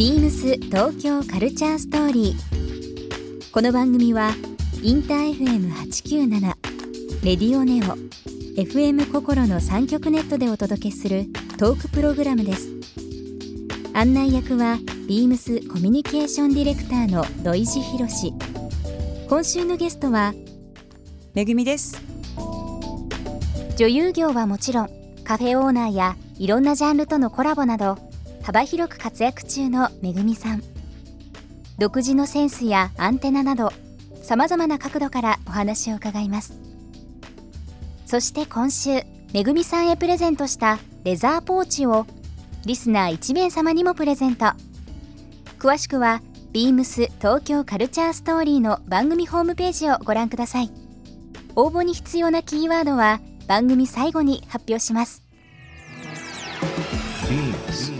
ビームス東京カルチャーストーリー。この番組はインター FM897 レディオネオ FM 心の三極ネットでお届けするトークプログラムです。案内役はビームスコミュニケーションディレクターの土井博志。今週のゲストはめぐみです女優業はもちろんカフェオーナーやいろんなジャンルとのコラボなど幅広く活躍中のめぐみさん。独自のセンスやアンテナなどさまざまな角度からお話を伺います。そして今週めぐみさんへプレゼントしたレザーポーチをリスナー1名様にもプレゼント。詳しくはビームス東京カルチャーストーリーの番組ホームページをご覧ください。応募に必要なキーワードは番組最後に発表します。Beams.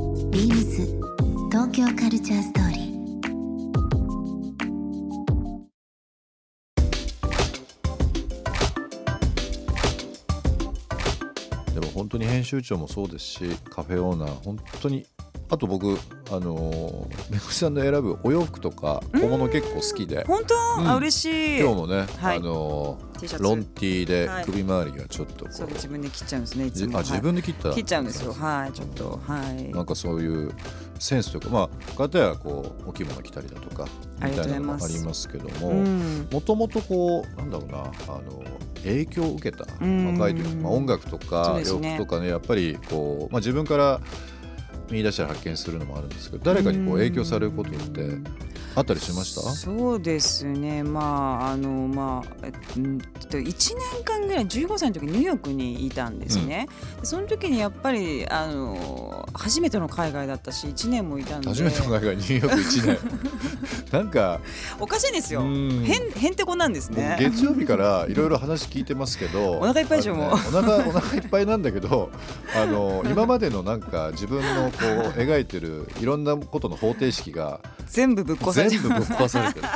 ビームス東京カルチャーストーリー。でも本当に編集長もそうですしカフェオーナー本当にあと僕あのめぐみさんの選ぶお洋服とか小物結構好きで。本当、うん。あ嬉しい。今日もね、はい。あのロンティーではい。首周りがちょっとこう、そう自分で切っちゃうんですねいつも。じあ自分で切った、はい切っちゃうんですよ。はいちょっと。はい。なんかそういうセンスというかまあ片やこうお着物着たりだとかみたいなのもありますけどうもん。もともとこうなんだろうなあの影響を受けたうん。若い時、まあ、音楽とか洋服とかねやっぱりこう、まあ、自分から見出したら発見するのもあるんですけど誰かにこう影響されることってあったりしました？そうですね。まああのまあえうんと1年間ぐらい15歳の時ニューヨークにいたんですね、でその時にやっぱりあの初めての海外だったし1年もいたんで。初めての海外ニューヨーク1年。なんかおかしいんですよ。うん。変へんてこなんです僕ね月曜日からいろいろ話聞いてますけどお腹いっぱいでしょもう。ねお腹お腹いっぱいなんだけどあの今までのなんか自分のこう 描いてるいろんなことの方程式が全部ぶっ壊さ全部ぶっ壊されてる。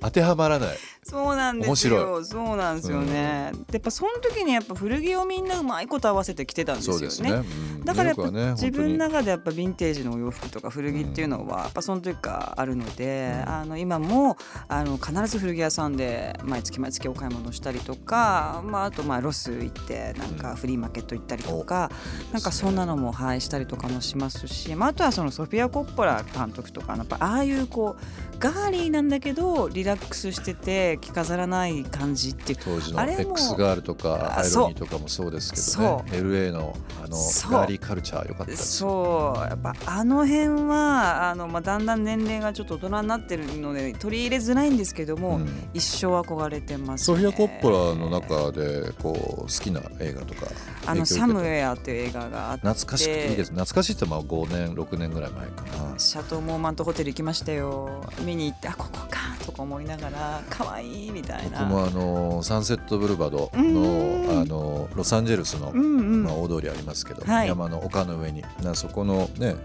当てはまらない。そうなんです面白よそうなんですよね、でやっぱその時にやっぱ古着をみんなうまいこと合わせて着てたんですよね。ね、うん。だからやっぱ自分の本中でやっぱヴィンテージのお洋服とか古着っていうのはやっぱその時からあるので、あの今もあの必ず古着屋さんで毎月毎月お買い物したりとか、まあ、あとまあロス行ってなんかフリーマーケット行ったりとか、なんかそんなのもはいしたりとかもしますし、まあ、あとはそのソフィア・コッポラ監督とかやっぱああいうこうガーリーなんだけどリラックスしてて着飾らない感じっていう。当時の X ガールとかあアイロニーとかもそうですけどね。そ LA のあのガーリーカルチャー良かったです。よそうやっぱあの辺はあの、まあ、だんだん年齢がちょっと大人になってるので取り入れづらいんですけども、うん。一生憧れてます、ね、ソフィア・コッポラの中でこう好きな映画とかあの「影響を受けた？サムウェア」っていう映画があって。懐かしくていいです懐かしいってまあ5年6年ぐらい前かな。シャトーモーマントホテル行きましたよ。見に行ってあここかとか思いながら可愛いみたいな。僕もあのサンセットブルバドうん。のあのロサンゼルスの、うんうん、まあ、大通りありますけど、はい。山の丘の上に。なそこのね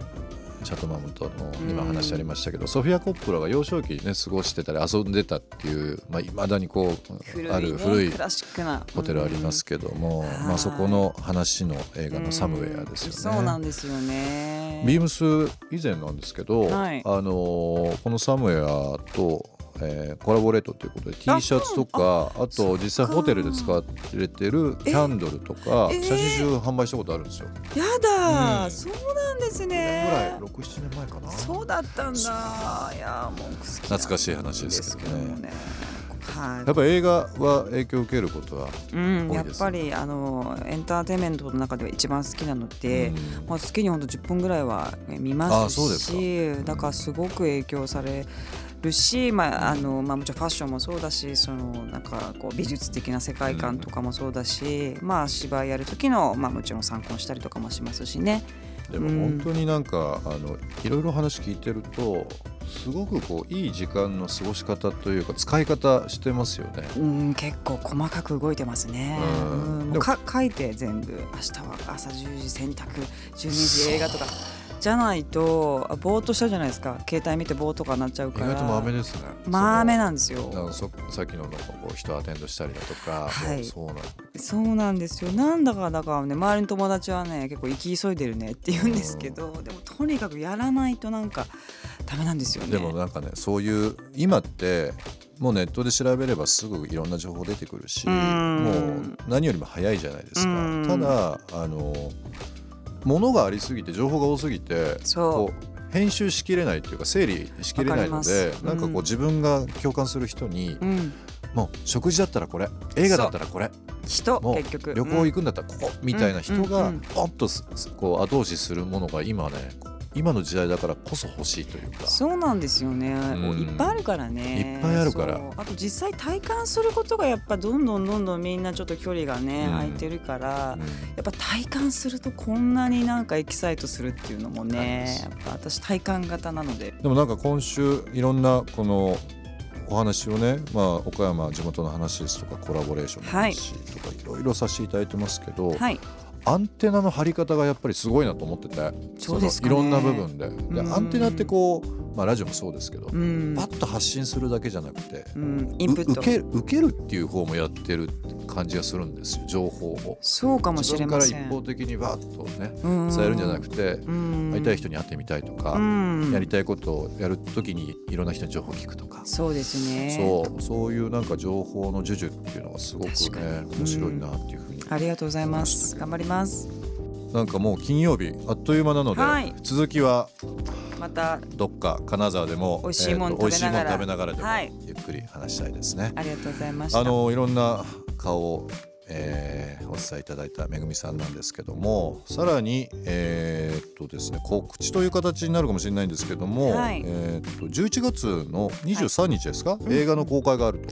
シャトマムとの今話ありましたけど、ソフィア・コッポラが幼少期にね過ごしてたり遊んでたっていうまあ、未だにこうある古いホテルありますけども、うん。まあ、そこの話の映画うん。のサムウェアですよね。そうなんですよね。ビームス以前なんですけど、はい。あのーこのサムウェアと、えーコラボレートということで T シャツとかあと実際ホテルで使われてるキャンドルとかえ写真集販売したことあるんですよ。やだ、うん。そうなんですぐねらい67年前かな。そうだったんだ。いやもう懐かしい話ですけどねはい。やっぱ映画は影響を受けることは、うん、多いですやっぱりあのエンターテインメントの中では一番好きなので、うん。まあ、月にほんと10分ぐらいはえ見あますそうですか。しだからすごく影響されるし、まああのまあ、もちろんファッションもそうだしそのなんかこう美術的な世界観とかもそうだし、まあ、芝居やる時の、まあ、もちろん参考にしたりとかもしますしね。でも本当になんか、あのいろいろ話聞いてるとすごくこういい時間の過ごし方というか使い方してますよね。うん結構細かく動いてますね。うん。か書いて全部明日は朝10時洗濯12時映画とか。じゃないとあぼーっとしちゃうじゃないですか。携帯見てぼーっとかなっちゃうから。意外と豆ですね。豆なんですよ。さっきのなんかこう人アテンドしたりだとか、はい。そうなん。そうなんですよ。なんだかだからね周りの友達はね結構生き急いでるねって言うんですけどでもとにかくやらないとなんかダメなんですよね。でもなんかねそういう今ってもうネットで調べればすぐいろんな情報出てくるしうん。もう何よりも早いじゃないですか。うん。ただあの物がありすぎて情報が多すぎて編集しきれないっていうか整理しきれないのでります。なんかこううん。自分が共感する人にうん。もう食事だったらこれ映画だったらこれ人もう結局。旅行行くんだったらここみたいな人うんがうん。ポンとすこう後押しするものが今ね今の時代だからこそ欲しいというか。そうなんですよね、ん。いっぱいあるからね。いっぱいあるから。あと実際体感することがやっぱどんどんどんどんみんなちょっと距離がね、うん。空いてるから、うん。やっぱ体感するとこんなになんかエキサイトするっていうのもねやっぱ私体感型なので。でもなんか今週いろんなこのお話をね、まあ、岡山地元の話ですとかコラボレーションの話とかいろいろさせていただいてますけど、はいアンテナの張り方がやっぱりすごいなと思ってて。そうですかね。のいろんな部分で。でうん。アンテナってこう、まあ、ラジオもそうですけど、うん。パッと発信するだけじゃなくて、うん、インプットう受ける受けるっていう方もやってる感じがするんですよ情報を。そうかもしれません。一方的にバッとねうん。伝えるんじゃなくて、うん。会いたい人に会ってみたいとか、うん。やりたいことをやるときにいろんな人に情報を聞くとか、そうですね。そうそういうなんか情報の授受っていうのがすごくねに。面白いなっていうふうに、ありがとうございます。頑張ります。なんかもう金曜日あっという間なので、はい。続きはまたどっか金沢でも美味しいもん食べながら。食べながらでもはい。ゆっくり話したいですね。ありがとうございました。あのいろんな顔を、えーお伝えいただいためぐみさんなんですけどもさらに、えーっとですね、告知という形になるかもしれないんですけども、はい。えーっと11月の23日ですか、映画の公開があると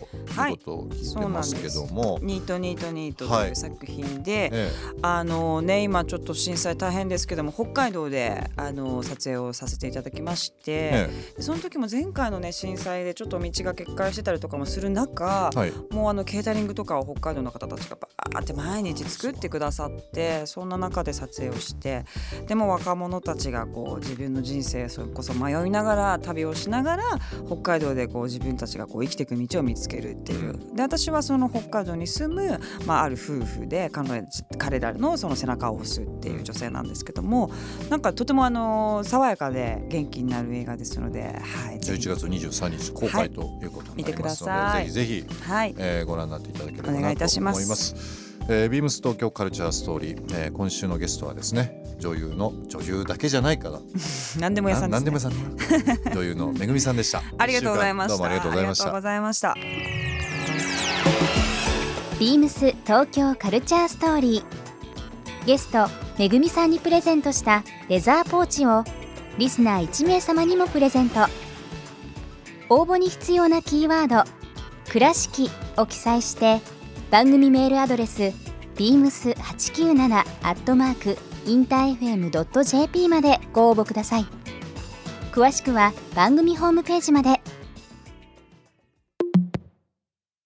いうことを聞いてますけども、ニートニートニートとはい。いう作品で、えあのね今ちょっと震災大変ですけども北海道であの撮影をさせていただきまして、ええ。でその時も前回のね震災でちょっと道が決壊してたりとかもする中、えはい。もうあのケータリングとかを北海道の方たちがバーって毎日作ってくださってそんな中で撮影をしてでも若者たちがこう自分の人生それこそ迷いながら旅をしながら北海道でこう自分たちがこう生きていく道を見つけるっていう。で私はその北海道に住む、まあ、ある夫婦で彼女彼らのその背中を押すっていう女性なんですけどもなんかとてもあの爽やかで元気になる映画ですので、はい、ぜひ。11月23日公開ということになりますので、見てください。ぜひぜひ、はい。えーご覧になっていただければお願ないといたします思います。えービームス東京カルチャーストーリー、えー今週のゲストはですね女優の女優だけじゃないかな 何でも屋さんです、ね、何でもさん 女優のめぐみさんでした。ありがとうございました。どうもありがとうございました。ありがとうございました。ビームス東京カルチャーストーリー。ゲストめぐみさんにプレゼントしたレザーポーチをリスナー1名様にもプレゼント。応募に必要なキーワード「倉敷」を記載して番組メールアドレス beams897 アットマークインター FM.jp までご応募ください詳しくは番組ホームページまで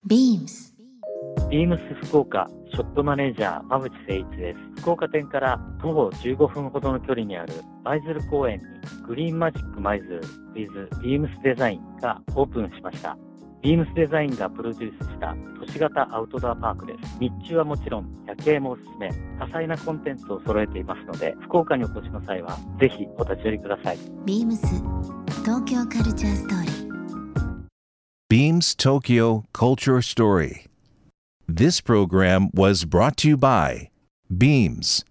BEAMS ビームス福岡ショップマネージャー馬淵誠一です。福岡店から徒歩15分ほどの距離にある舞鶴公園にグリーンマジック舞鶴 with ビームスデザインがオープンしました。ビームスデザインがプロデュースした都市型アウトドアパークです。日中はもちろん夜景もおすすめ、多彩なコンテンツを揃えていますので、福岡にお越しの際はぜひお立ち寄りください。BEAMS 東京カルチャーストーリー Beams Tokyo Culture Story. This program was brought to you by Beams.